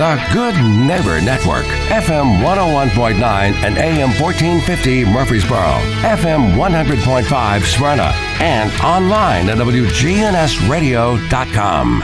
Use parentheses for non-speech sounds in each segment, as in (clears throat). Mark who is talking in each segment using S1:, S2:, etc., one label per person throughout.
S1: The Good Neighbor Network, FM 101.9 and AM 1450 Murfreesboro, FM 100.5 Smyrna, and online at WGNSradio.com.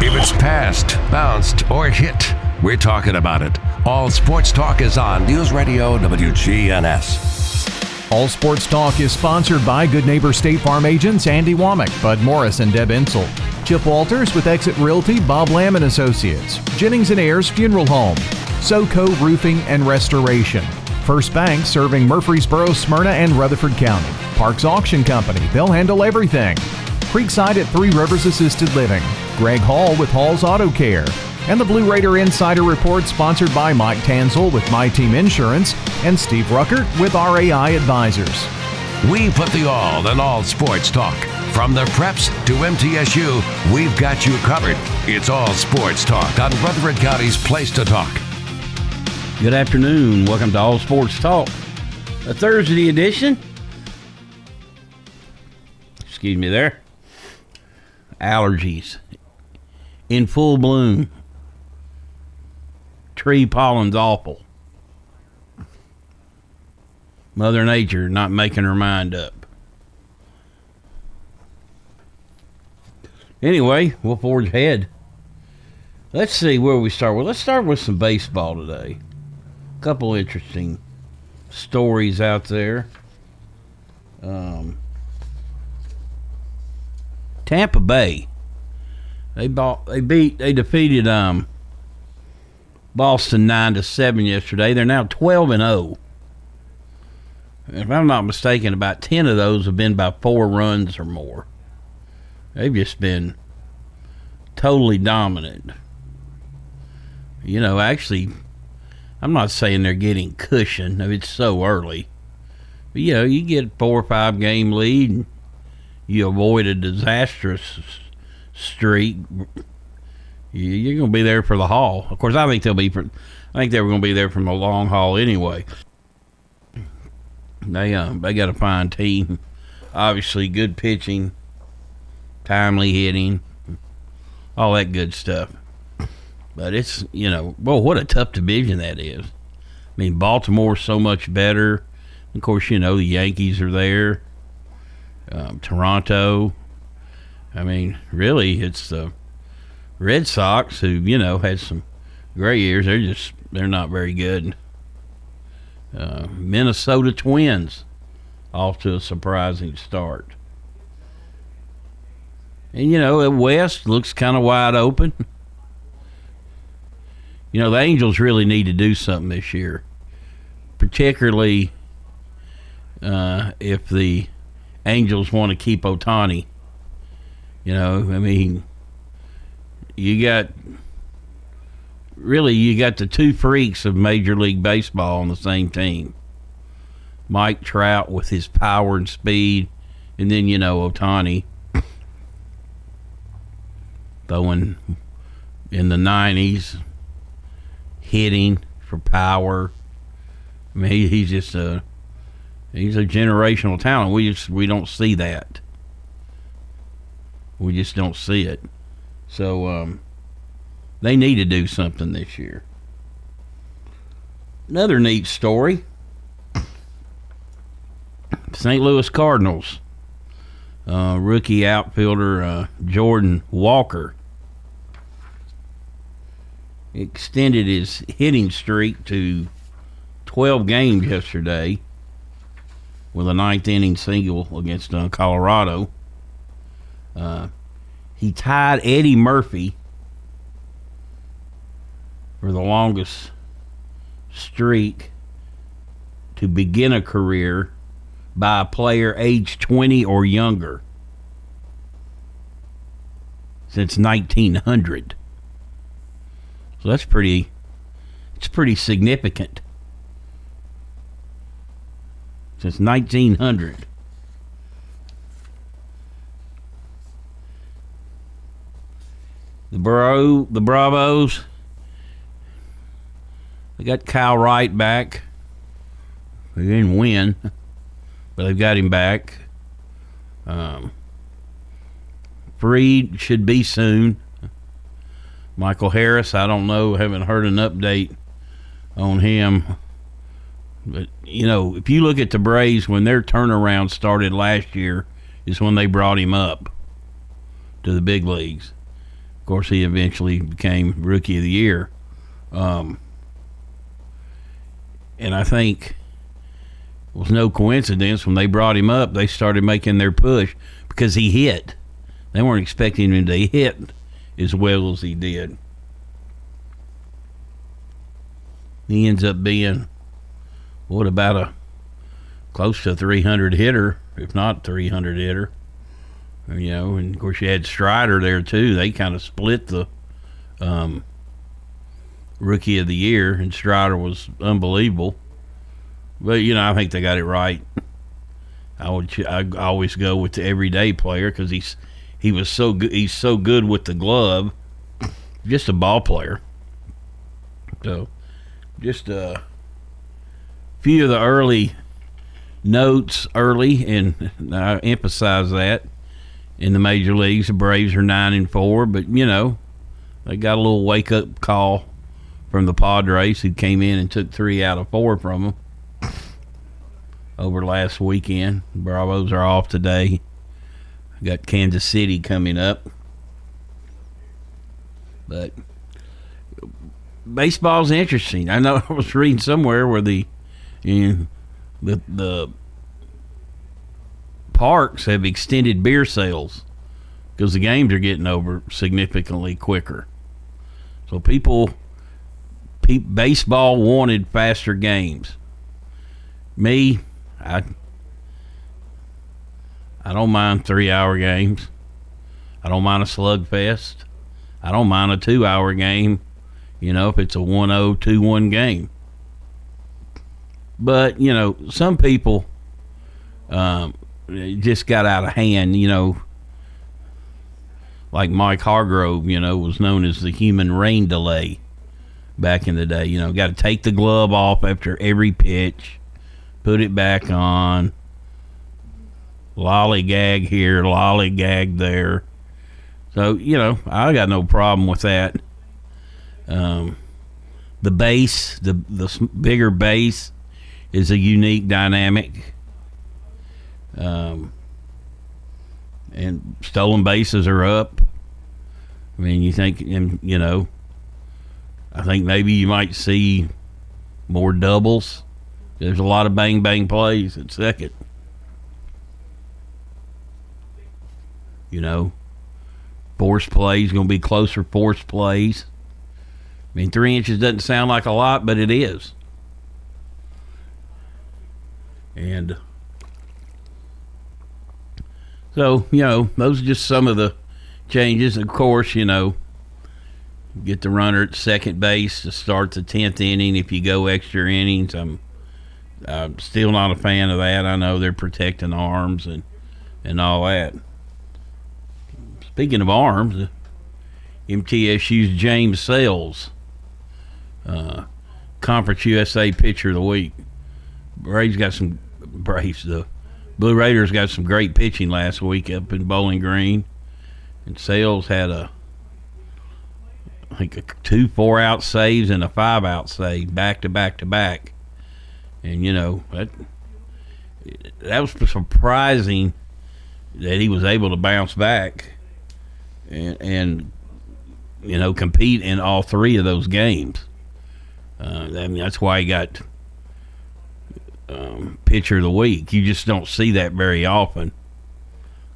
S1: If it's passed, bounced, or hit, we're talking about it. All sports talk is on News Radio WGNS.
S2: All Sports Talk is sponsored by Good Neighbor State Farm agents Andy Womack, Bud Morris, and Deb Insel. Chip Walters with Exit Realty, Bob Lamb and Associates. Jennings and Ayers Funeral Home. SoCo Roofing and Restoration. First Bank serving Murfreesboro, Smyrna, and Rutherford County. Parks Auction Company. They'll handle everything. Creekside at Three Rivers Assisted Living. Greg Hall with Hall's Auto Care. And the Blue Raider Insider Report sponsored by Mike Tanzel with My Team Insurance and Steve Ruckert with RAI Advisors.
S1: We put the all in all sports talk. From the preps to MTSU, we've got you covered. It's all sports talk on Rutherford County's Place to Talk.
S3: Good afternoon. Welcome to All Sports Talk, a Thursday edition. Excuse me there. Allergies in full bloom tree pollen's awful. Mother Nature not making her mind up. Anyway, we'll forge ahead. Let's see where we start. Well, let's start with some baseball today. A couple interesting stories out there. Um, Tampa Bay. They bought. They beat. They defeated um, Boston nine to seven yesterday. They're now twelve and zero. Oh. If I'm not mistaken, about ten of those have been by four runs or more. They've just been totally dominant. You know, actually, I'm not saying they're getting cushion. It's so early. But, you know, you get four or five game lead and you avoid a disastrous streak you're going to be there for the haul. Of course, I think they'll be. For, I think they were going to be there from the long haul anyway. They uh, they got a fine team. Obviously, good pitching, timely hitting, all that good stuff. But it's you know, well, what a tough division that is. I mean, Baltimore's so much better. Of course, you know the Yankees are there. Um, Toronto. I mean, really, it's the Red Sox, who you know had some gray years, they're just they're not very good. Uh, Minnesota Twins off to a surprising start. And you know, the West looks kind of wide open. (laughs) You know, the Angels really need to do something this year, particularly uh, if the Angels want to keep Ohtani. You know, I mean, you got really you got the two freaks of Major League Baseball on the same team. Mike Trout with his power and speed, and then you know Ohtani throwing in the '90s, hitting for power. I mean, he's just a he's a generational talent. We just we don't see that. We just don't see it. So um, they need to do something this year. Another neat story St. Louis Cardinals. Uh, rookie outfielder uh, Jordan Walker extended his hitting streak to 12 games yesterday with a ninth inning single against uh, Colorado. Uh, he tied Eddie Murphy for the longest streak to begin a career by a player age 20 or younger since 1900. That's pretty it's pretty significant. Since 1900. The Bro, the Bravos. They got Kyle Wright back. They didn't win, (laughs) but they've got him back. Um, Fried should be soon. Michael Harris, I don't know. Haven't heard an update on him. But you know, if you look at the Braves when their turnaround started last year, is when they brought him up to the big leagues. Of course, he eventually became Rookie of the Year. Um, and I think it was no coincidence when they brought him up, they started making their push because he hit. They weren't expecting him to hit as well as he did. He ends up being what about a close to 300 hitter, if not 300 hitter. You know, and of course you had Strider there too. They kind of split the um, rookie of the year, and Strider was unbelievable. But you know, I think they got it right. I would I always go with the everyday player because he's he was so good. He's so good with the glove, just a ball player. So, just a few of the early notes early, and (laughs) I emphasize that in the major leagues. The Braves are nine and four, but you know they got a little wake up call from the Padres, who came in and took three out of four from them over last weekend. Bravos are off today. Got Kansas City coming up. But baseball's interesting. I know (laughs) I was reading somewhere where the know, the the parks have extended beer sales because the games are getting over significantly quicker. So people, pe- baseball wanted faster games. Me, I I don't mind three hour games. I don't mind a slugfest. I don't mind a two hour game, you know, if it's a 1 0 2 1 game. But, you know, some people um, just got out of hand, you know. Like Mike Hargrove, you know, was known as the human rain delay back in the day. You know, got to take the glove off after every pitch, put it back on, lollygag here, lollygag there. So, you know, I got no problem with that. Um, the base, the the bigger base, is a unique dynamic. Um, and stolen bases are up. I mean, you think, and you know, I think maybe you might see more doubles. There's a lot of bang bang plays at second. You know, force plays going to be closer force plays. I mean, three inches doesn't sound like a lot, but it is. And so, you know, those are just some of the changes. Of course, you know, get the runner at second base to start the 10th inning if you go extra innings. I'm, I'm still not a fan of that. I know they're protecting arms and, and all that. Speaking of arms, MTSU's James Sales, uh, Conference USA Pitcher of the Week. Braves got some Braves. The Blue Raiders got some great pitching last week up in Bowling Green, and Sales had a I think a two four out saves and a five out save back to back to back, and you know that that was surprising that he was able to bounce back and, and you know compete in all three of those games. Uh, I mean that's why he got um, pitcher of the week. You just don't see that very often.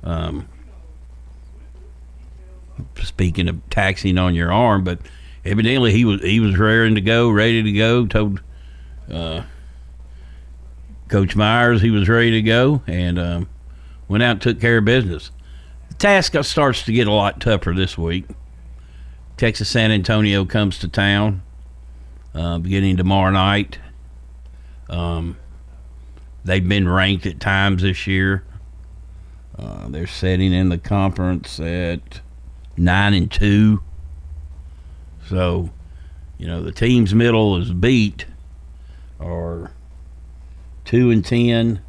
S3: Um, speaking of taxing on your arm, but evidently he was he was raring to go, ready to go. Told uh, Coach Myers he was ready to go, and um, went out and took care of business. Task starts to get a lot tougher this week. Texas San Antonio comes to town uh, beginning tomorrow night. Um, they've been ranked at times this year. Uh, they're sitting in the conference at nine and two. So, you know, the team's middle is beat or two and ten,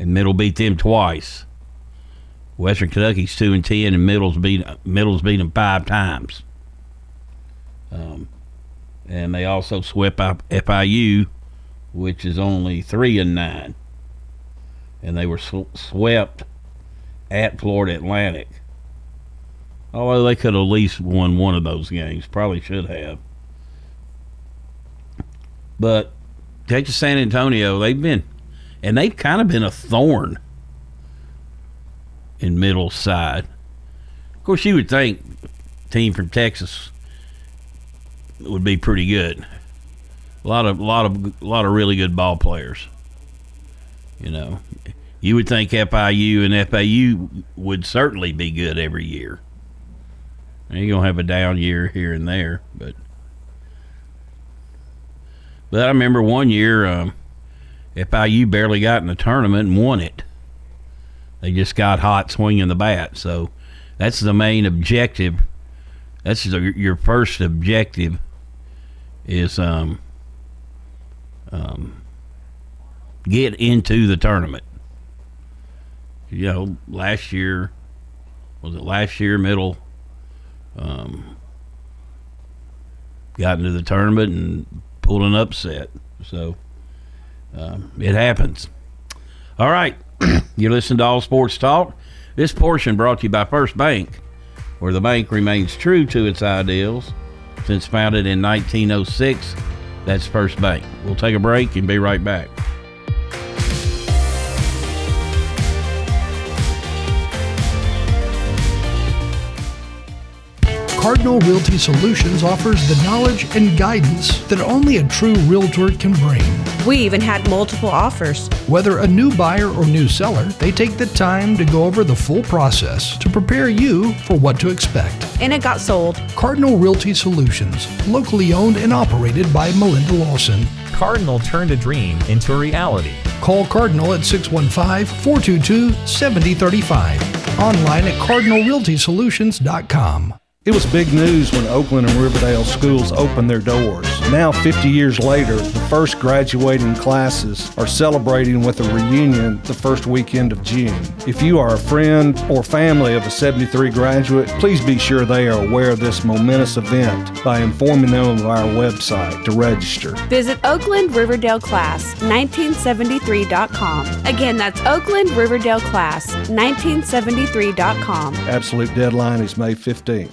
S3: and middle beat them twice. Western Kentucky's two and ten, and Middle's beat Middle's beat them five times. Um, and they also swept FIU, which is only three and nine, and they were sw- swept at Florida Atlantic. Although they could at least won one of those games, probably should have. But Texas San Antonio, they've been, and they've kind of been a thorn in middle side. Of course, you would think team from Texas would be pretty good. A lot of, lot of, a lot of really good ball players. You know, you would think FIU and FAU would certainly be good every year. You're gonna have a down year here and there, but but I remember one year um, FIU barely got in the tournament and won it. They just got hot swinging the bat, so that's the main objective. That's the, your first objective is um, um, get into the tournament. You know, last year was it last year middle um, got into the tournament and pulled an upset. So um, it happens. All right, (clears throat) you listen to All Sports Talk. This portion brought to you by First Bank, where the bank remains true to its ideals since founded in 1906. That's First Bank. We'll take a break and be right back.
S4: Cardinal Realty Solutions offers the knowledge and guidance that only a true realtor can bring.
S5: We even had multiple offers.
S4: Whether a new buyer or new seller, they take the time to go over the full process to prepare you for what to expect.
S5: And it got sold.
S4: Cardinal Realty Solutions, locally owned and operated by Melinda Lawson.
S6: Cardinal turned a dream into a reality.
S4: Call Cardinal at 615 422 7035. Online at cardinalrealtysolutions.com.
S7: It was big news when Oakland and Riverdale schools opened their doors. Now, 50 years later, the first graduating classes are celebrating with a reunion the first weekend of June. If you are a friend or family of a 73 graduate, please be sure they are aware of this momentous event by informing them of our website to register.
S5: Visit Oakland Riverdale Class 1973.com. Again, that's Oakland Riverdale Class 1973.com.
S7: Absolute deadline is May 15th.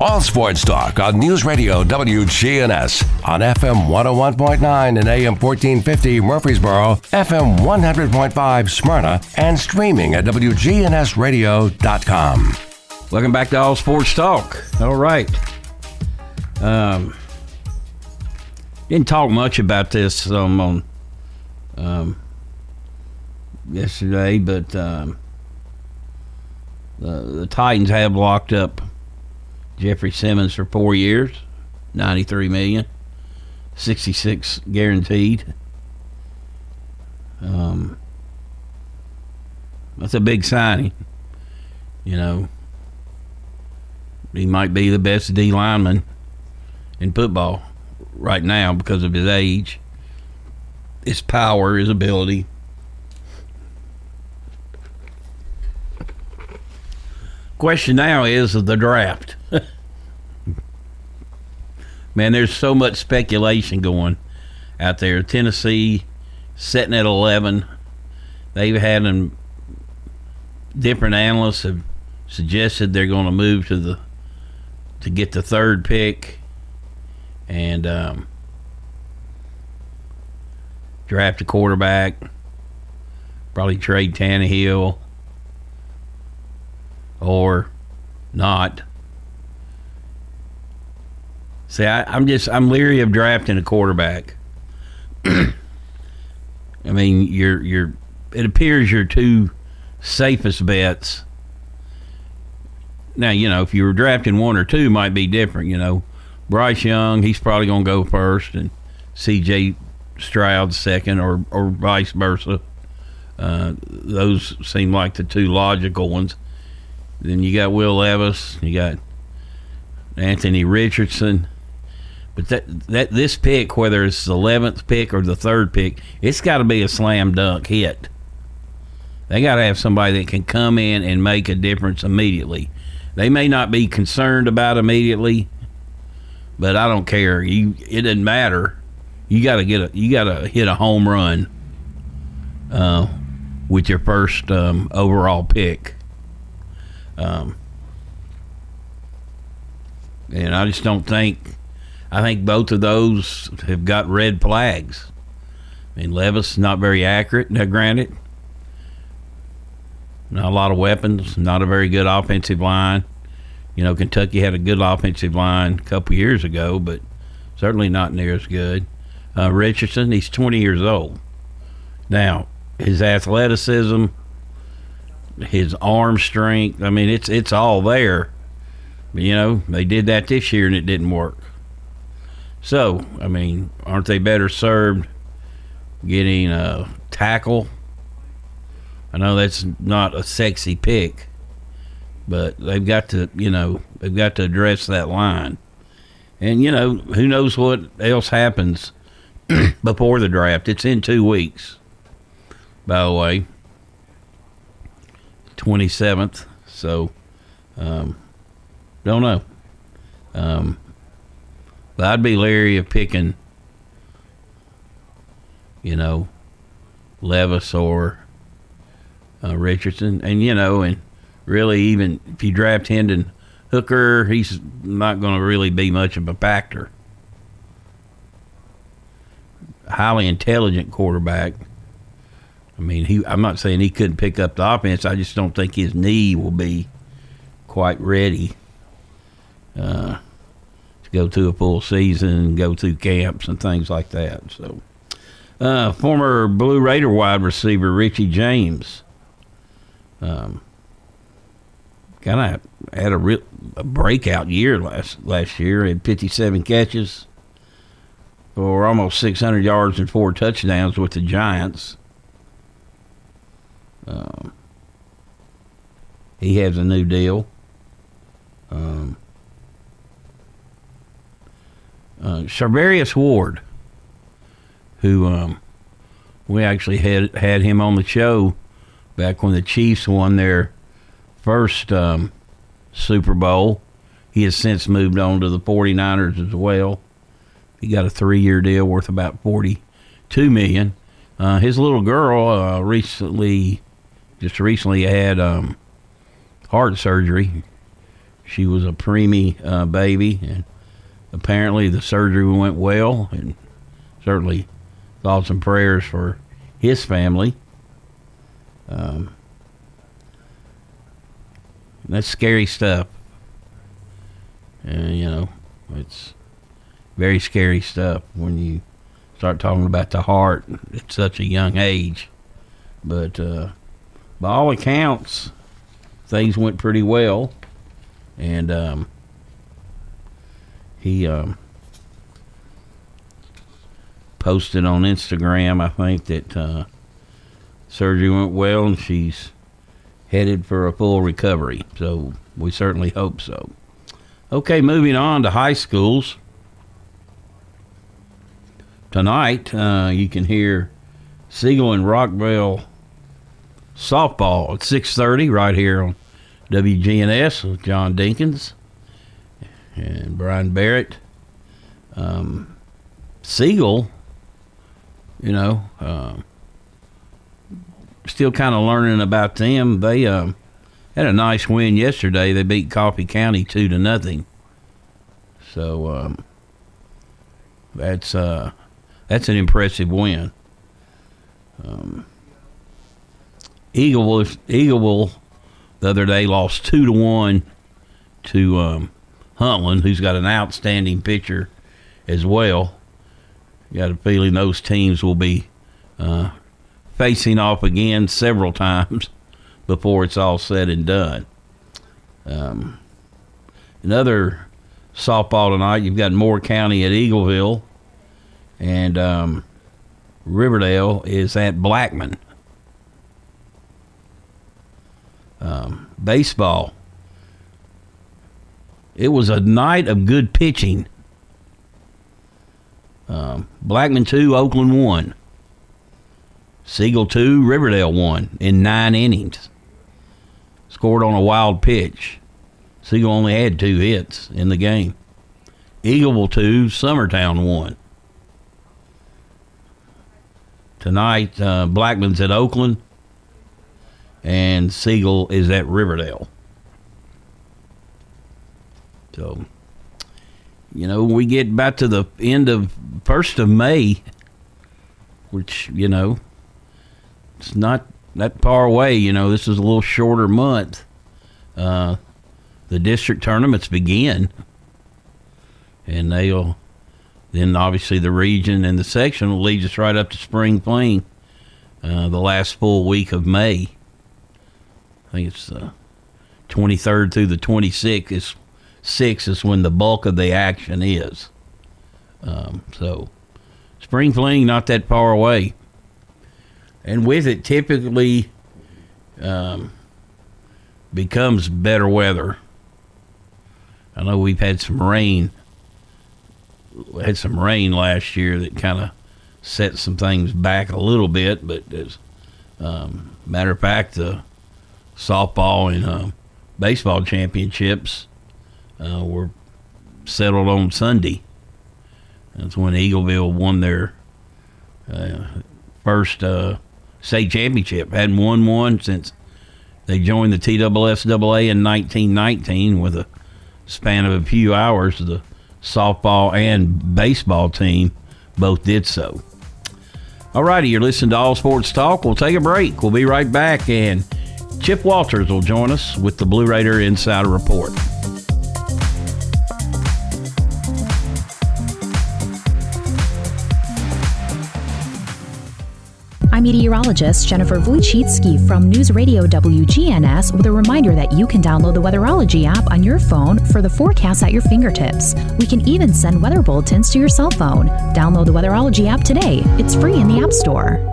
S1: All Sports Talk on News Radio WGNS on FM 101.9 and AM 1450 Murfreesboro, FM 100.5 Smyrna, and streaming at WGNSradio.com.
S3: Welcome back to All Sports Talk. All right. Um, didn't talk much about this um, on um, yesterday, but um, the, the Titans have locked up Jeffrey Simmons for four years, ninety-three million, sixty-six guaranteed. Um, that's a big signing. You know, he might be the best D lineman in football right now because of his age, his power, his ability. Question now is the draft. (laughs) Man, there's so much speculation going out there. Tennessee sitting at 11. They've had them. Different analysts have suggested they're going to move to the to get the third pick and um, draft a quarterback. Probably trade Tannehill or not. See, I, I'm just I'm leery of drafting a quarterback. (clears throat) I mean, you're you're. It appears your two safest bets. Now, you know, if you were drafting one or two, might be different. You know, Bryce Young, he's probably going to go first, and C.J. Stroud second, or or vice versa. Uh, those seem like the two logical ones. Then you got Will Levis, you got Anthony Richardson. But that that this pick, whether it's the eleventh pick or the third pick, it's got to be a slam dunk hit. They got to have somebody that can come in and make a difference immediately. They may not be concerned about immediately, but I don't care. You, it doesn't matter. You got to get a, you got to hit a home run uh, with your first um, overall pick. Um, and I just don't think. I think both of those have got red flags. I mean, Levis not very accurate. Now, granted, not a lot of weapons. Not a very good offensive line. You know, Kentucky had a good offensive line a couple years ago, but certainly not near as good. Uh, Richardson, he's 20 years old. Now, his athleticism, his arm strength, I mean, it's it's all there. But, you know, they did that this year and it didn't work. So, I mean, aren't they better served getting a tackle? I know that's not a sexy pick, but they've got to, you know, they've got to address that line. And, you know, who knows what else happens (clears throat) before the draft. It's in two weeks, by the way, 27th. So, um, don't know. Um, but I'd be leery of picking, you know, Levis or uh, Richardson. And, you know, and really, even if you draft Hendon Hooker, he's not going to really be much of a factor. Highly intelligent quarterback. I mean, he. I'm not saying he couldn't pick up the offense. I just don't think his knee will be quite ready uh, to go to a full season, go through camps and things like that. So, uh, former Blue Raider wide receiver Richie James, um, kind of had a real a breakout year last last year. Had 57 catches for almost 600 yards and four touchdowns with the Giants. Um, he has a new deal. Um, uh, Ward, who um, we actually had had him on the show back when the Chiefs won their first um, Super Bowl. He has since moved on to the 49ers as well. He got a three-year deal worth about 42 million. Uh, his little girl uh, recently, just recently had um, heart surgery. She was a preemie uh, baby, and apparently the surgery went well, and certainly thoughts and prayers for his family. Um, that's scary stuff. And, you know, it's very scary stuff when you start talking about the heart at such a young age. But uh, by all accounts, things went pretty well. And um, he um, posted on Instagram, I think, that uh, surgery went well and she's headed for a full recovery. So we certainly hope so. Okay, moving on to high schools. Tonight, uh, you can hear Siegel and Rockvale softball at 6.30 right here on WGNS with John Dinkins and Brian Barrett. Um, Siegel, you know, uh, still kind of learning about them. They um, had a nice win yesterday. They beat Coffee County two to nothing. So um, that's uh, that's an impressive win. Um, Eagle Eagle the other day lost two to one to um, Huntland, who's got an outstanding pitcher as well. Got a feeling those teams will be uh, facing off again several (laughs) times before it's all said and done. Um, another softball tonight. You've got Moore County at Eagleville, and um, Riverdale is at Blackman. Um, baseball. It was a night of good pitching. Um, Blackman 2, Oakland 1. Siegel 2, Riverdale 1 in nine innings. Scored on a wild pitch. Siegel only had two hits in the game. Eagleville 2, Summertown 1. Tonight, uh, Blackman's at Oakland and Siegel is at Riverdale. So, you know, we get back to the end of first of May, which you know, it's not that far away. You know, this is a little shorter month. Uh, the district tournaments begin, and they'll then obviously the region and the section will lead us right up to spring fling, uh, the last full week of May. I think it's the 23rd through the 26th is six is when the bulk of the action is. Um, so spring fling not that far away, and with it typically um, becomes better weather. I know we've had some rain. Had some rain last year that kind of set some things back a little bit, but as um, matter of fact, the softball and uh, baseball championships uh, were settled on Sunday. That's when Eagleville won their uh, first uh, state championship. Hadn't won one since they joined the TSSAA in 1919 with a span of a few hours. The softball and baseball team both did so. All righty, you're listening to All Sports Talk. We'll take a break. We'll be right back and Chip Walters will join us with the Blue Raider Insider Report.
S8: I'm meteorologist Jennifer Wojcicki from News Radio WGNS with a reminder that you can download the Weatherology app on your phone for the forecast at your fingertips. We can even send weather bulletins to your cell phone. Download the Weatherology app today. It's free in the App Store.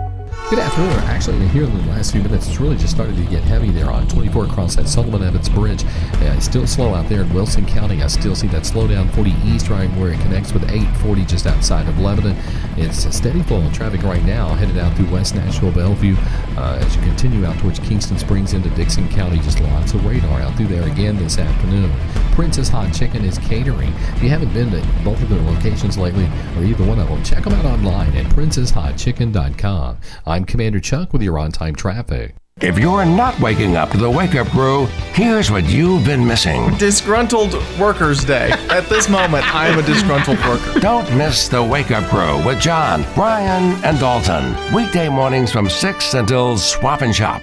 S9: Good afternoon. Actually, here in the last few minutes, it's really just started to get heavy there on 24 across that Silliman Evans Bridge. It's still slow out there in Wilson County. I still see that slowdown 40 east right where it connects with 840 just outside of Lebanon. It's a steady flow of traffic right now headed out through West Nashville, Bellevue. Uh, as you continue out towards Kingston Springs into Dickson County, just lots of radar out through there again this afternoon. Prince's Hot Chicken is catering. If you haven't been to both of their locations lately, or either one of them, check them out online at princeshotchicken.com. I'm Commander Chuck with your on time traffic.
S1: If you're not waking up to the wake up crew, here's what you've been missing.
S10: Disgruntled Workers Day. At this moment, I'm a disgruntled worker.
S1: Don't miss the wake up crew with John, Brian, and Dalton. Weekday mornings from 6 until Swap and Shop.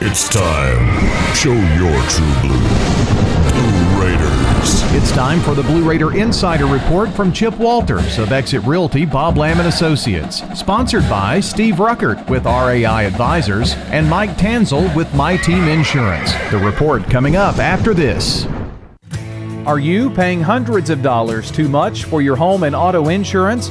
S11: It's time. Show your true blue. Blue Raiders.
S2: It's time for the Blue Raider Insider Report from Chip Walters of Exit Realty Bob Lamb and Associates. Sponsored by Steve Ruckert with RAI Advisors and Mike Tanzel with My Team Insurance. The report coming up after this. Are you paying hundreds of dollars too much for your home and auto insurance?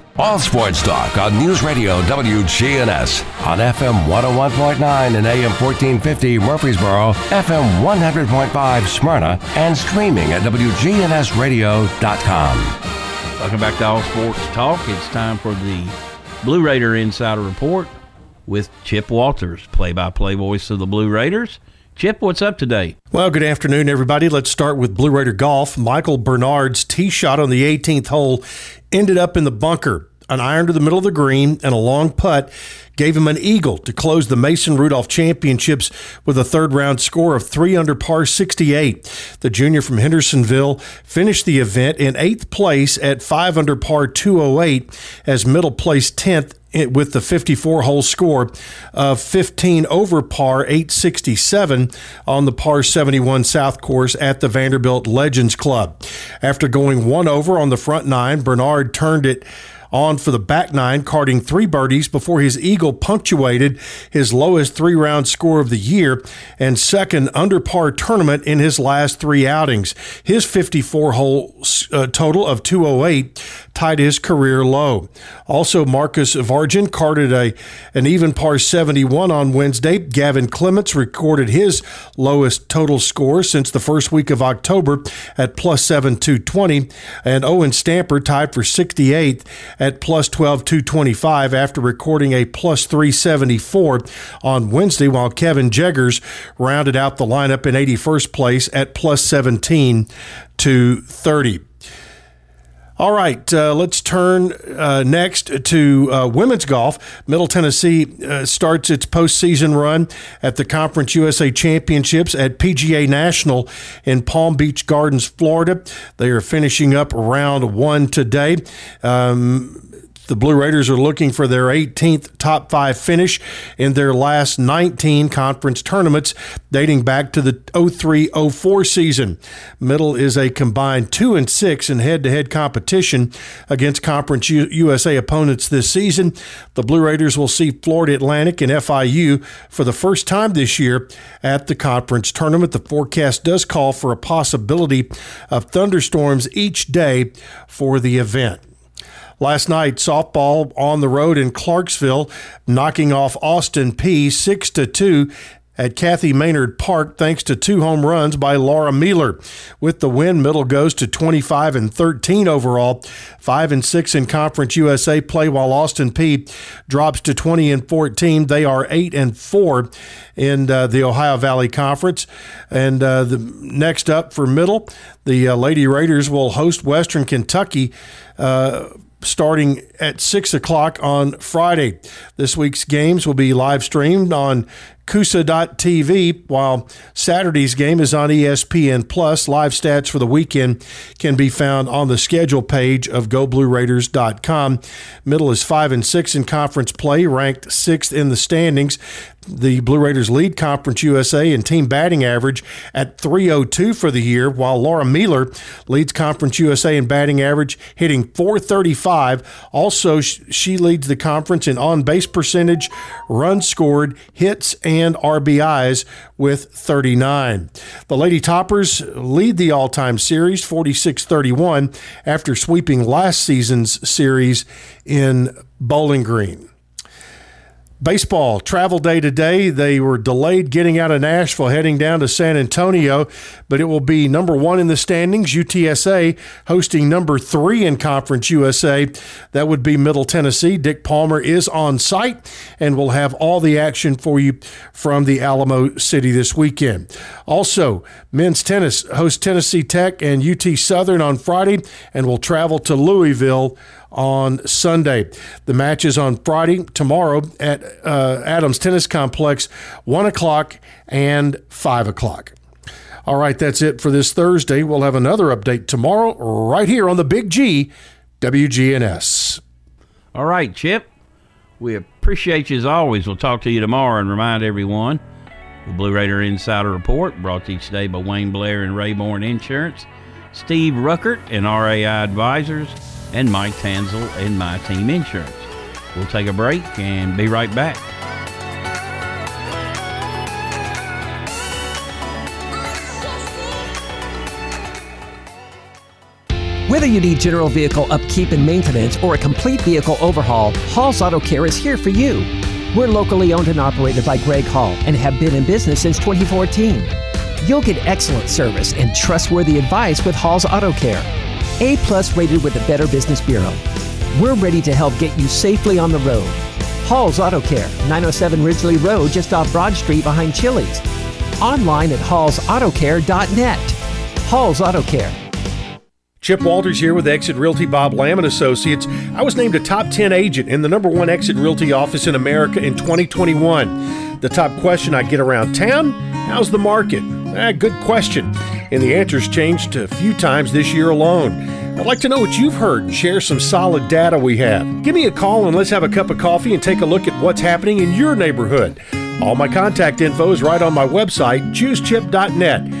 S1: All sports talk on News Radio WGNS on FM 101.9 and AM 1450 Murfreesboro, FM 100.5 Smyrna, and streaming at WGNSradio.com.
S3: Welcome back to All Sports Talk. It's time for the Blue Raider Insider Report with Chip Walters, play by play voice of the Blue Raiders. Chip, what's up today?
S12: Well, good afternoon, everybody. Let's start with Blue Raider Golf. Michael Bernard's tee shot on the 18th hole ended up in the bunker. An iron to the middle of the green and a long putt gave him an eagle to close the Mason Rudolph Championships with a third round score of 3 under par 68. The junior from Hendersonville finished the event in eighth place at 5 under par 208 as middle place 10th with the 54 hole score of 15 over par 867 on the par 71 South course at the Vanderbilt Legends Club. After going one over on the front nine, Bernard turned it on for the back nine, carding three birdies before his eagle punctuated his lowest three round score of the year and second under par tournament in his last three outings. His 54 hole uh, total of 208 tied his career low. Also, Marcus Vargin carded a an even par 71 on Wednesday. Gavin Clements recorded his lowest total score since the first week of October at plus 7 220, and Owen Stamper tied for 68 at plus 12 225 after recording a plus 374 on Wednesday, while Kevin Jeggers rounded out the lineup in 81st place at plus 17 to 30. All right, uh, let's turn uh, next to uh, women's golf. Middle Tennessee uh, starts its postseason run at the Conference USA Championships at PGA National in Palm Beach Gardens, Florida. They are finishing up round one today. Um, the Blue Raiders are looking for their 18th top five finish in their last 19 conference tournaments dating back to the 03 04 season. Middle is a combined 2 and 6 in head to head competition against Conference U- USA opponents this season. The Blue Raiders will see Florida Atlantic and FIU for the first time this year at the conference tournament. The forecast does call for a possibility of thunderstorms each day for the event. Last night, softball on the road in Clarksville, knocking off Austin Peay 6 to 2 at Cathi Maynard Park thanks to two home runs by Laura Mueller. With the win, Middle goes to 25 and 13 overall, 5 and 6 in Conference USA play while Austin Peay drops to 20 and 14. They are 8 and 4 in uh, the Ohio Valley Conference. And uh, the next up for Middle, the uh, Lady Raiders will host Western Kentucky uh, starting at 6 o'clock on Friday. This week's games will be live streamed on CUSA.tv, while Saturday's game is on ESPN Plus. Live stats for the weekend can be found on the schedule page of GoBlueRaiders.com. Middle is five and six in conference play, ranked sixth in the standings. The Blue Raiders lead Conference USA in team batting average at 302 for the year, while Laura Mealer leads Conference USA in batting average, hitting 435. Also, she leads the conference in on base percentage, runs scored, hits, and RBIs with 39. The Lady Toppers lead the all time series 46 31 after sweeping last season's series in Bowling Green. Baseball travel day today. They were delayed getting out of Nashville, heading down to San Antonio, but it will be number one in the standings. UTSA hosting number three in Conference USA. That would be Middle Tennessee. Dick Palmer is on site and will have all the action for you from the Alamo City this weekend. Also, men's tennis hosts Tennessee Tech and UT Southern on Friday and will travel to Louisville on Sunday. The match is on Friday, tomorrow at uh, Adams Tennis Complex, 1 o'clock and 5 o'clock. All right, that's it for this Thursday. We'll have another update tomorrow right here on the Big G, WGNS.
S3: All right, Chip. We appreciate you as always. We'll talk to you tomorrow and remind everyone the Blue Raider Insider Report brought to you today by Wayne Blair and Rayborn Insurance, Steve Ruckert and RAI Advisors, and Mike Tanzel and My Team Insurance. We'll take a break and be right back.
S13: Whether you need general vehicle upkeep and maintenance or a complete vehicle overhaul, Hall's Auto Care is here for you. We're locally owned and operated by Greg Hall and have been in business since 2014. You'll get excellent service and trustworthy advice with Hall's Auto Care. A plus rated with the Better Business Bureau. We're ready to help get you safely on the road. Hall's Auto Care, 907 Ridgely Road, just off Broad Street behind Chili's. Online at hallsautocare.net. Hall's Auto Care.
S12: Chip Walters here with Exit Realty Bob Lamb and Associates. I was named a top 10 agent in the number one Exit Realty office in America in 2021. The top question I get around town how's the market? Ah, good question. And the answer's changed a few times this year alone. I'd like to know what you've heard and share some solid data we have. Give me a call and let's have a cup of coffee and take a look at what's happening in your neighborhood. All my contact info is right on my website, choosechip.net.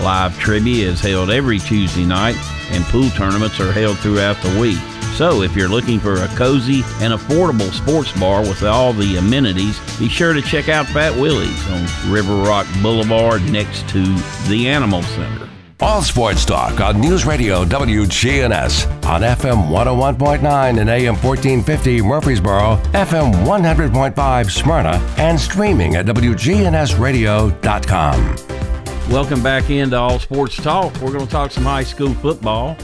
S3: Live trivia is held every Tuesday night, and pool tournaments are held throughout the week. So, if you're looking for a cozy and affordable sports bar with all the amenities, be sure to check out Fat Willie's on River Rock Boulevard next to the Animal Center.
S1: All sports talk on News Radio WGNS on FM 101.9 and AM 1450 Murfreesboro, FM 100.5 Smyrna, and streaming at WGNSradio.com.
S3: Welcome back into All Sports Talk. We're going to talk some high school football,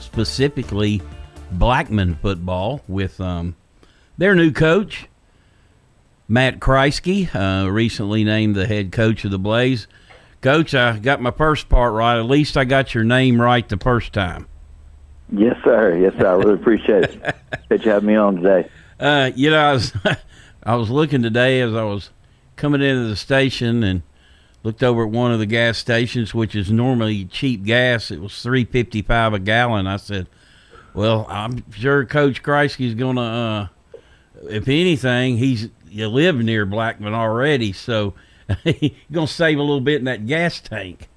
S3: specifically Blackman football, with um, their new coach, Matt Kreisky, uh, recently named the head coach of the Blaze. Coach, I got my first part right. At least I got your name right the first time.
S14: Yes, sir. Yes, sir. I really appreciate it. (laughs) That you have me on today.
S3: Uh, you know, I was (laughs) I was looking today as I was coming into the station and looked over at one of the gas stations, which is normally cheap gas. It was three fifty five a gallon. I said, "Well, I'm sure Coach Kreisky's gonna, uh, if anything, he's you live near Blackman already, so (laughs) he's gonna save a little bit in that gas tank."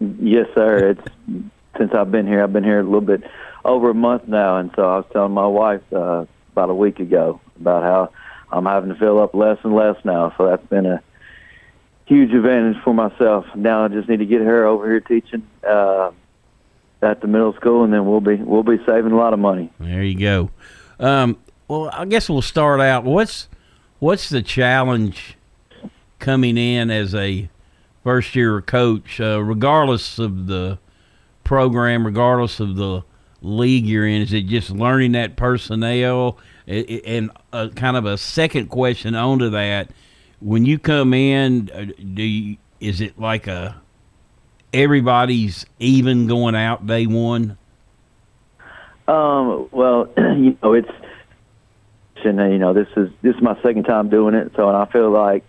S14: Yes, sir. It's since I've been here. I've been here a little bit over a month now, and so I was telling my wife uh, about a week ago about how I'm having to fill up less and less now. So that's been a huge advantage for myself. Now I just need to get her over here teaching uh, at the middle school, and then we'll be we'll be saving a lot of money.
S3: There you go. Um, well, I guess we'll start out. What's what's the challenge coming in as a first year coach, uh, regardless of the program, regardless of the league you're in? Is it just learning that personnel? And a, kind of a second question onto that: When you come in, uh, do you, is it like a everybody's even going out day one?
S14: Um, well, (clears throat) you know, it's and you know this is this is my second time doing it, so and I feel like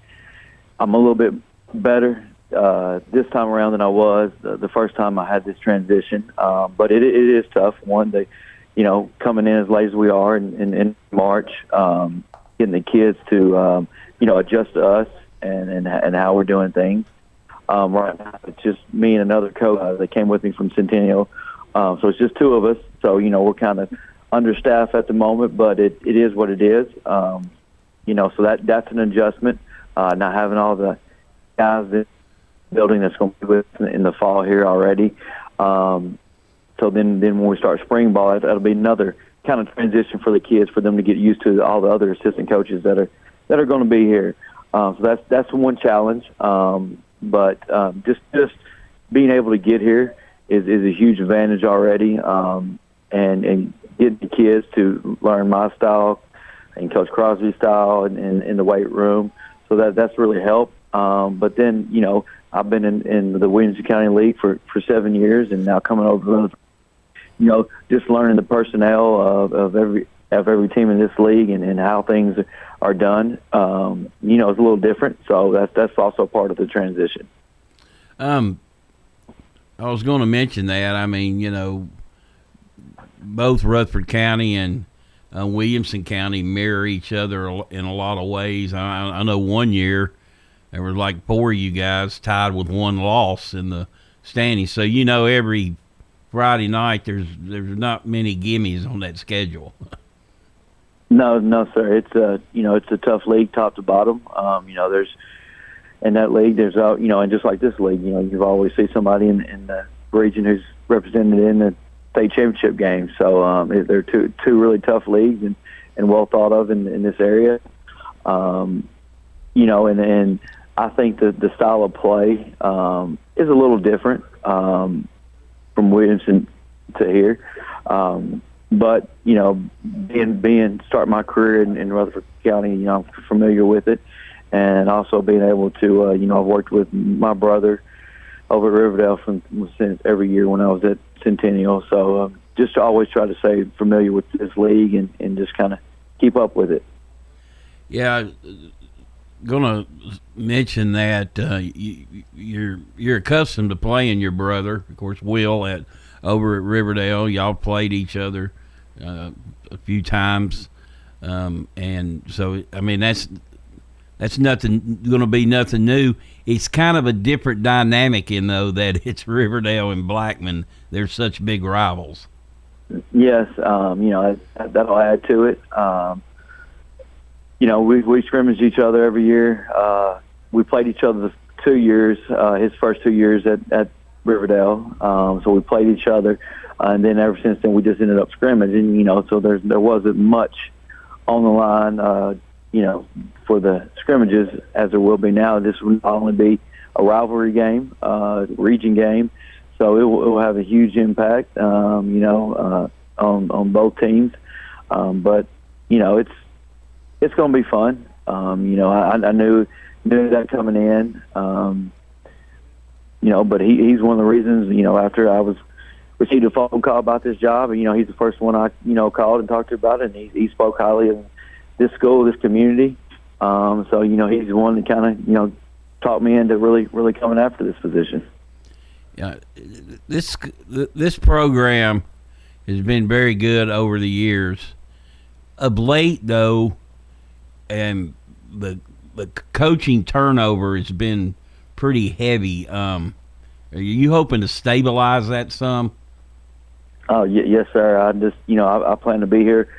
S14: I'm a little bit better uh, this time around than I was the, the first time I had this transition. Um, but it, it is tough. One, you know, coming in as late as we are in, in, in March, um, getting the kids to, um, you know, adjust to us and, and, and how we're doing things. Um, right now, it's just me and another coach uh, that came with me from Centennial. Um, so it's just two of us. So, you know, we're kind of understaffed at the moment, but it, it is what it is. Um, you know, so that that's an adjustment. Uh, not having all the guys that building that's going to be with in the fall here already. Um, so then, then when we start spring ball, that, that'll be another kind of transition for the kids for them to get used to all the other assistant coaches that are that are going to be here. Um, so that's that's one challenge. Um, but um, just just being able to get here is is a huge advantage already. Um, and and getting the kids to learn my style and Coach Crosby's style in, in, in the weight room. So that that's really helped. Um, but then you know I've been in, in the Williamson County League for, for seven years, and now coming over, you know, just learning the personnel of, of every of every team in this league and, and how things are done. Um, you know, it's a little different, so that's that's also part of the transition.
S3: Um, I was going to mention that. I mean, you know, both Rutherford County and uh, Williamson County mirror each other in a lot of ways. I, I know one year there was like four of you guys tied with one loss in the standings. So you know every Friday night there's there's not many gimmies on that schedule. (laughs)
S14: No, no, sir. It's a you know it's a tough league, top to bottom. Um, you know, there's in that league, there's uh, you know, and just like this league, you know, you've always see somebody in, in the region who's represented in the state championship game. So um, they're two two really tough leagues and and well thought of in in this area. Um, you know, and and I think that the style of play um, is a little different um, from Williamson to here. Um, but you know, being being start my career in, in Rutherford County, you know, I'm familiar with it, and also being able to, uh, you know, I've worked with my brother over at Riverdale from since every year when I was at Centennial. So um, just to always try to stay familiar with this league and, and just kind of keep up with it.
S3: Yeah, gonna mention that uh, you, you're you're accustomed to playing your brother, of course, Will at over at Riverdale. Y'all played each other uh, a few times, um, and so I mean that's that's nothing going to be nothing new. It's kind of a different dynamic in though that (laughs) it's Riverdale and Blackman. They're such big rivals.
S14: Yes, um, you know that, that'll add to it. Um, you know, we we scrimmage each other every year. Uh, we played each other two years, uh, his first two years at at Riverdale. Um, so we played each other, uh, and then ever since then we just ended up scrimmaging. You know, so there's there wasn't much on the line. Uh, you know, for the scrimmages as there will be now. This will not only be a rivalry game, uh, region game, so it will, it will have a huge impact. Um, you know, uh, on on both teams. Um, but you know, it's it's going to be fun. Um, you know, I, I knew knew that coming in. Um, you know, but he, he's one of the reasons. You know, after I was received a phone call about this job, and you know, he's the first one I you know called and talked to about it, and he, he spoke highly of this school, this community. Um, so you know, he's the one that kind of you know talked me into really really coming after this position.
S3: Yeah, this this program has been very good over the years. Of late, though, and the the coaching turnover has been pretty heavy. Um, are you hoping to stabilize that some?
S14: Oh y- yes, sir. I just you know I, I plan to be here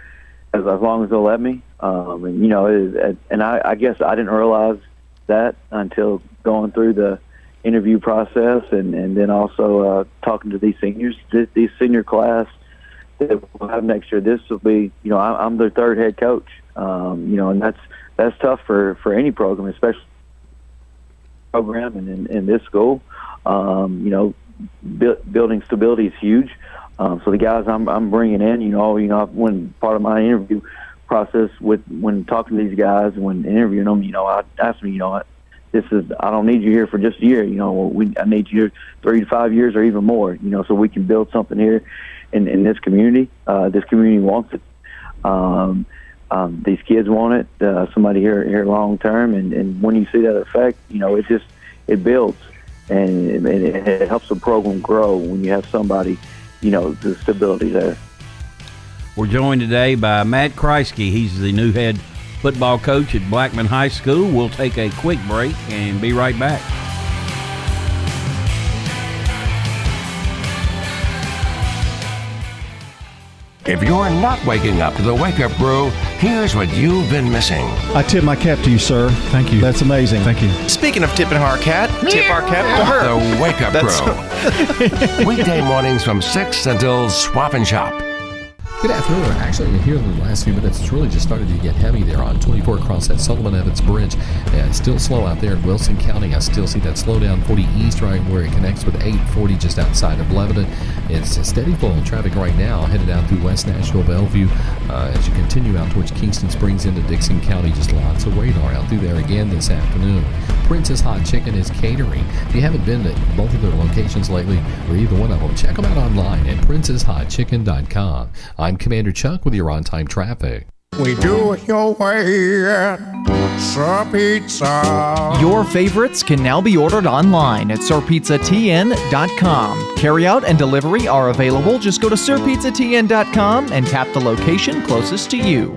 S14: as as long as they'll let me. Um, and you know, it, and I, I guess I didn't realize that until going through the interview process and and then also uh, talking to these seniors, this, senior class that we'll have next year. This will be, you know, I, I'm their third head coach. Um, you know, and that's that's tough for for any program, especially program and in, in this school. Um, you know, bu- building stability is huge. Um, so the guys I'm, I'm bringing in, you know, you know, when part of my interview process with when talking to these guys, when interviewing them, you know, I asked them, you know, this is I don't need you here for just a year. You know, we I need you three to five years or even more. You know, so we can build something here in in this community. Uh, this community wants it. Um, um, these kids want it. Uh, somebody here here long term, and and when you see that effect, you know, it just it builds and, and it, it helps the program grow when you have somebody, you know, the stability there.
S3: We're joined today by Matt Kreisky. He's the new head football coach at Blackman High School. We'll take a quick break and be right back.
S1: If you're not waking up to the Wake Up Brew, here's what you've been missing.
S15: I tip my cap to you, sir. Thank you. That's amazing. Thank you.
S10: Speaking of tipping our cat, tip our cap to her.
S1: The Wake Up Brew. (laughs) Weekday mornings from 6 until Swap and Shop.
S9: Good afternoon. Actually, here in the last few minutes, it's really just started to get heavy there on 24 across that Silliman Evans Bridge. It's still slow out there in Wilson County. I still see that slowdown 40 East right where it connects with 840 just outside of Lebanon. It's a steady flow of traffic right now headed out through West Nashville, Bellevue. Uh, as you continue out towards Kingston Springs into Dickson County, just lots of radar out through there again this afternoon. Prince's Hot Chicken is catering. If you haven't been to both of their locations lately, or either one of them, check them out online at princeshotchicken.com. I'm Commander Chuck with your on time traffic.
S16: We do it your way at Sir Pizza.
S2: Your favorites can now be ordered online at sirpizzatn.com. Carryout and delivery are available. Just go to sirpizzatn.com and tap the location closest to you.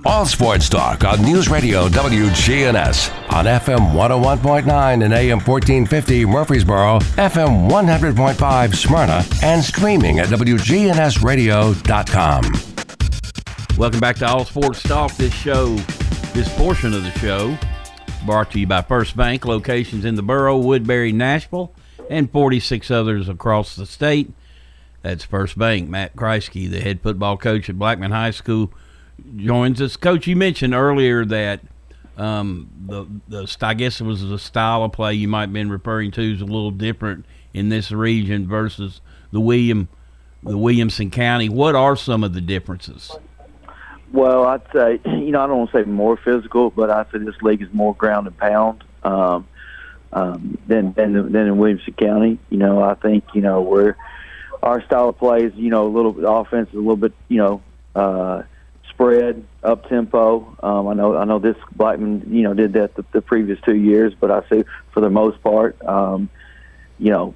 S1: All sports talk on News Radio WGNS on FM 101.9 and AM 1450 Murfreesboro, FM 100.5 Smyrna, and streaming at WGNSradio.com.
S3: Welcome back to All Sports Talk. This show, this portion of the show, brought to you by First Bank, locations in the borough, Woodbury, Nashville, and 46 others across the state. That's First Bank. Matt Kreisky, the head football coach at Blackman High School, joins us. Coach, you mentioned earlier that um, the the I guess it was the style of play you might have been referring to is a little different in this region versus the William the Williamson County. What are some of the differences?
S14: Well, I'd say (clears throat) you know I don't want to say more physical, but I'd say this league is more ground and pound um, um, than than than in Williamson County. You know, I think you know we're our style of play is you know a little bit offense is a little bit you know uh, spread up tempo. Um, I know I know this Blackman you know did that the, the previous two years, but I say for the most part, um, you know,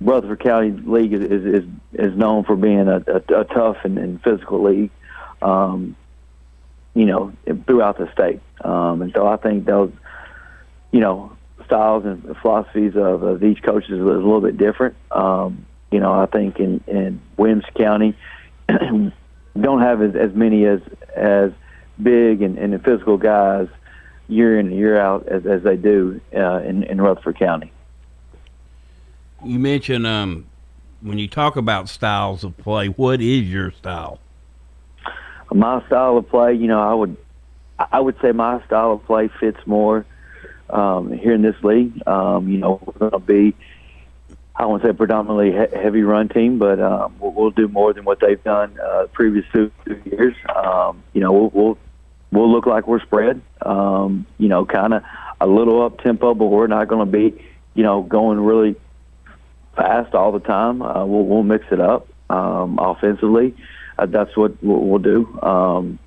S14: Rutherford County League is is, is, is known for being a, a, a tough and, and physical league. Um, you know, throughout the state. Um, and so I think those, you know, styles and philosophies of, of each coach is a little bit different. Um, you know, I think in, in Williams County, (clears throat) don't have as, as many as as big and, and physical guys year in and year out as, as they do uh, in, in Rutherford County.
S3: You mentioned um, when you talk about styles of play, what is your style?
S14: my style of play, you know, I would I would say my style of play fits more um, here in this league. Um, you know, we're going to be I won't say predominantly he- heavy run team, but um, we'll, we'll do more than what they've done uh, previous two, two years. Um, you know, we'll, we'll we'll look like we're spread. Um, you know, kind of a little up tempo, but we're not going to be you know going really fast all the time. Uh, we'll, we'll mix it up um, offensively uh, that's what we'll, do. Um,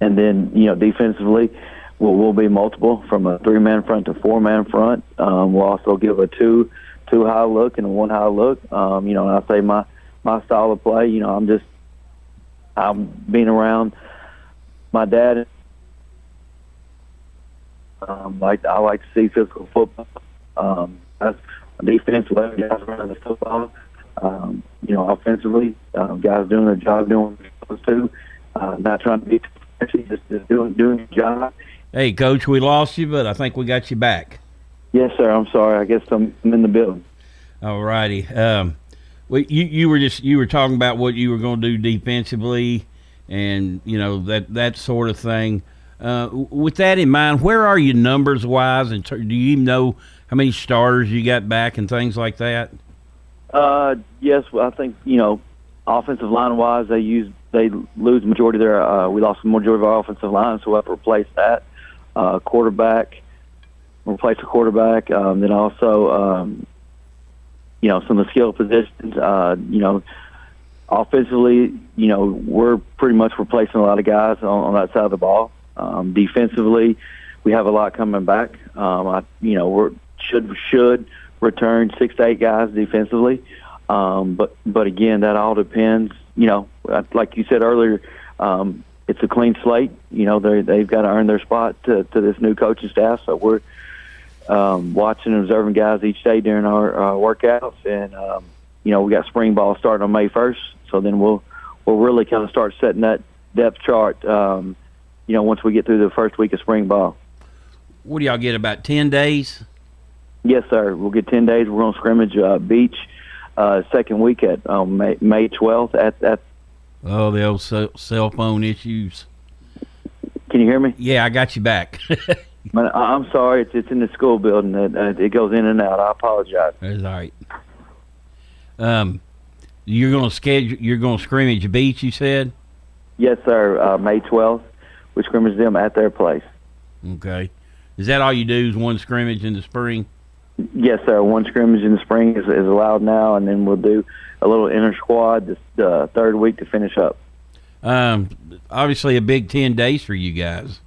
S14: and then you know defensively, we'll, we'll be multiple from a three man front to four man front. Um, we'll also give a two two high look and a one high look. Um, you know, and I say my my style of play. You know, I'm just I'm being around my dad. Um, like I like to see physical football. Um, that's defense, eleven guys running the football. Um, you know, offensively, um, guys doing their job, doing what they're supposed to. Uh, not trying to be just, just doing doing your job.
S3: Hey, coach, we lost you, but I think we got you back.
S14: Yes, sir. I'm sorry. I guess I'm, I'm in the building.
S3: All righty. Um, well, you you were just you were talking about what you were going to do defensively, and you know that that sort of thing. Uh, with that in mind, where are you numbers wise, and do you even know how many starters you got back and things like that?
S14: Uh, yes, well, I think you know, offensive line wise, they use they lose majority of their. Uh, we lost the majority of our offensive line, so we have to replace that. Uh, quarterback, replace the quarterback. Um, then also, um, you know, some of the skill positions. Uh, you know, offensively, you know, we're pretty much replacing a lot of guys on, on that side of the ball. Um, defensively, we have a lot coming back. Um, I, you know, we're should should return six to eight guys defensively. Um, but but again, that all depends. You know, like you said earlier, um, it's a clean slate. You know, they they've got to earn their spot to, to this new coaching staff. So we're um, watching and observing guys each day during our uh, workouts, and um, you know, we got spring ball starting on May first. So then we'll we'll really kind of start setting that depth chart. Um, you know, once we get through the first week of spring ball.
S3: What do y'all get? About ten days.
S14: Yes, sir. We'll get ten days. We're going to scrimmage uh, Beach uh, second week at um, May May twelfth at at.
S3: Oh, the old cell phone issues.
S14: Can you hear me?
S3: Yeah, I got you back. (laughs)
S14: Man, I'm sorry. It's it's in the school building. It, uh, it goes in and out. I apologize.
S3: That's all right. Um, you're going to schedule. You're going to scrimmage Beach. You said.
S14: Yes, sir. Uh, May twelfth, we scrimmage them at their place.
S3: Okay. Is that all you do? Is one scrimmage in the spring?
S14: Yes, sir. One scrimmage in the spring is, is allowed now, and then we'll do a little inter squad this uh, third week to finish up.
S3: Um, obviously, a big ten days for you guys.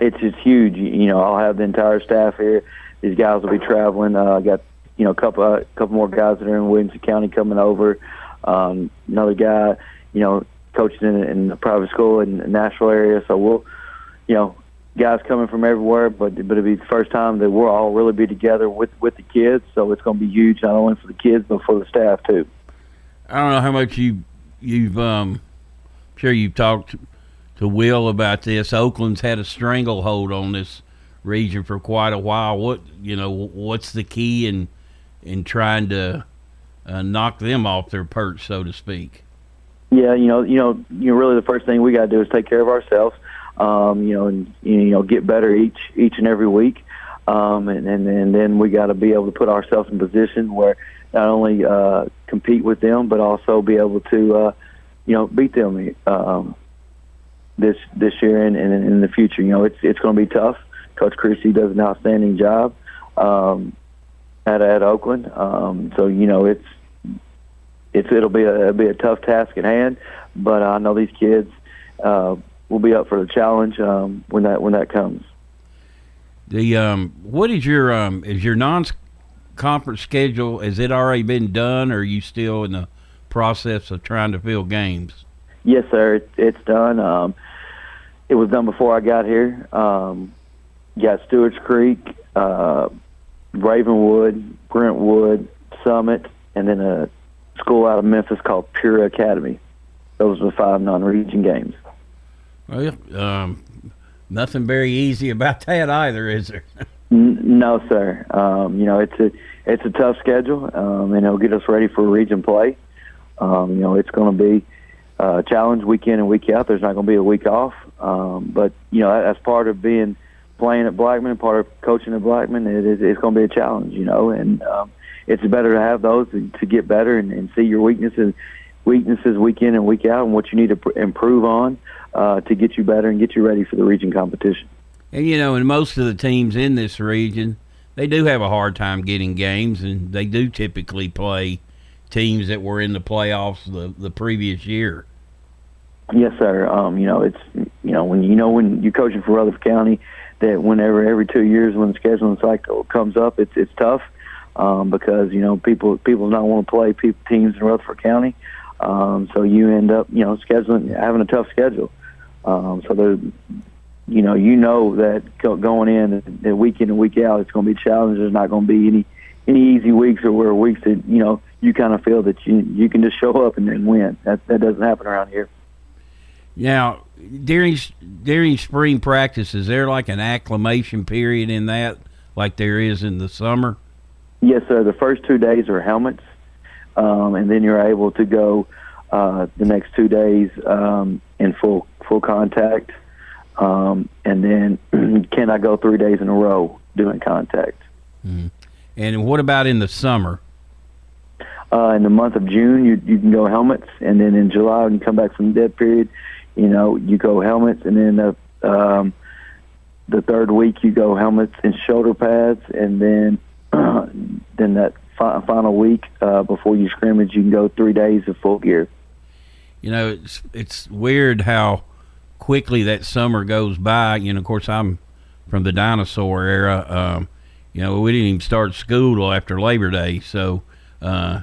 S14: It's it's huge. You know, I'll have the entire staff here. These guys will be traveling. Uh, I got you know a couple uh, couple more guys that are in Williamson County coming over. Um, another guy, you know, coaching in, in a private school in the Nashville area. So we'll, you know, guys coming from everywhere, but but it'll be the first time that we'll all really be together with with the kids. So it's going to be huge, not only for the kids but for the staff too.
S3: I don't know how much you you've um, sure you've talked to Will about this. Oakland's had a stranglehold on this region for quite a while. What you know, what's the key in in trying to uh, knock them off their perch, so to speak?
S14: Yeah, you know, you know, you know, really the first thing we got to do is take care of ourselves um, you know, and you know, get better each each and every week. Um, and, and and then we got to be able to put ourselves in position where not only uh, compete with them, but also be able to, uh, you know, beat them um, this this year and, and in the future. You know, it's it's going to be tough. Coach Creasy does an outstanding job um, at at Oakland. Um, so you know, it's it's it'll be a it'll be a tough task at hand. But I know these kids. Uh, we'll be up for the challenge um, when that when that comes.
S3: The um, what is your um, is your non-conference schedule? Has it already been done, or are you still in the process of trying to fill games?
S14: Yes, sir. It, it's done. Um, it was done before I got here. Um, got Stewart's Creek, uh, Ravenwood, Brentwood, Summit, and then a school out of Memphis called Pure Academy. Those are the five non-region games.
S3: Well, um, nothing very easy about (laughs) that either, is there?
S14: no, sir. Um, you know, it's a it's a tough schedule, um, and it'll get us ready for region play. Um, you know, it's going to be a challenge week in and week out. There's not going to be a week off, um, but you know, that's part of being playing at Blackman, part of coaching at Blackman. It, it, it's going to be a challenge, you know, and um, it's better to have those to, to get better and, and see your weaknesses weaknesses week in and week out and what you need to pr- improve on uh, to get you better and get you ready for the region competition.
S3: And you know, and most of the teams in this region, they do have a hard time getting games, and they do typically play teams that were in the playoffs the the previous year.
S14: Yes, sir. Um, you know, it's you know when you know when you're coaching for Rutherford County that whenever every two years when the scheduling cycle comes up, it's it's tough um, because you know people people don't want to play people, teams in Rutherford County, um, so you end up you know scheduling having a tough schedule. Um, so there, you know, you know that going in that week in and week out, it's going to be challenging. There's not going to be any any easy weeks or where weeks that you know you kind of feel that you you can just show up and then win. That that doesn't happen around here.
S3: Now, during during spring practice, is there like an acclimation period in that, like there is in the summer?
S14: Yes, sir. The first two days are helmets, um, and then you're able to go uh, the next two days um, in full full contact, um, and then (clears throat) can I go three days in a row doing contact?
S3: Mm-hmm. And what about in the summer?
S14: Uh, in the month of June, you you can go helmets, and then in July when you come back from the dead period, you know you go helmets, and then the um, the third week you go helmets and shoulder pads, and then uh, (clears throat) then that fi- final week uh, before you scrimmage, you can go three days of full gear.
S3: You know, it's it's weird how quickly that summer goes by. You know, of course, I'm from the dinosaur era. Um, you know, we didn't even start school after Labor Day. So, uh,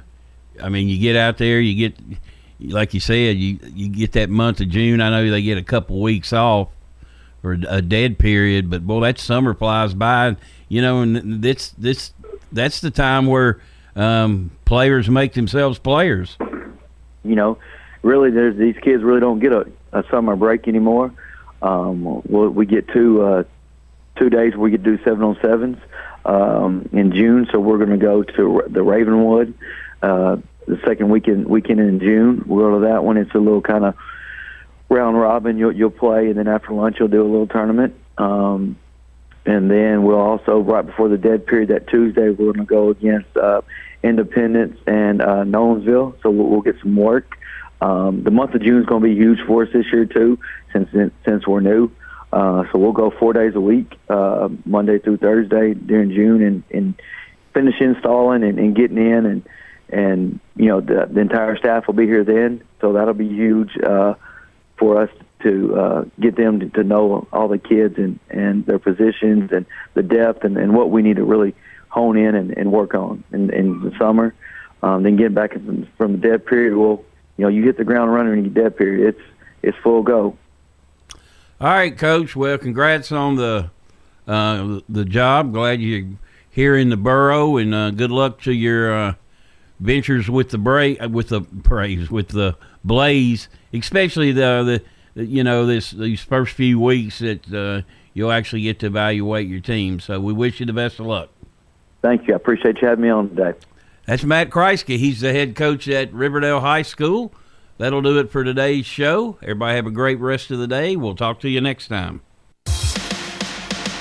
S3: I mean, you get out there, you get, like you said, you you get that month of June. I know they get a couple weeks off or a dead period, but boy, that summer flies by. You know, and this this that's the time where um, players make themselves players.
S14: You know, really, there's these kids really don't get a, a summer break anymore. Um, we we get two uh, two days we to do seven on sevens um, in June. So we're going to go to the Ravenwood uh, the second weekend weekend in June. We'll go to that one. It's a little kind of round robin. You'll you'll play, and then after lunch you'll do a little tournament. Um, and then we'll also right before the dead period that Tuesday we're going to go against uh, Independence and uh, Nolensville. So we'll, we'll get some work. Um, the month of June is going to be huge for us this year too, since since we're new. Uh, so we'll go four days a week, uh, Monday through Thursday during June, and, and finish installing and, and getting in, and and you know the, the entire staff will be here then. So that'll be huge uh, for us to uh, get them to, to know all the kids and and their positions and the depth and, and what we need to really hone in and, and work on in, in the summer. Um, then get back from, from the dead period. Well, you know, you hit the ground running in your dead period. It's it's full go.
S3: All right, Coach. Well, congrats on the uh, the job. Glad you're here in the borough, and uh, good luck to your uh, ventures with the bra- with the Braves with the Blaze, especially the the you know this these first few weeks that uh, you'll actually get to evaluate your team. So we wish you the best of luck.
S14: Thank you. I appreciate you having me on today.
S3: That's Matt Kreisky. He's the head coach at Riverdale High School. That'll do it for today's show. Everybody have a great rest of the day. We'll talk to you next time.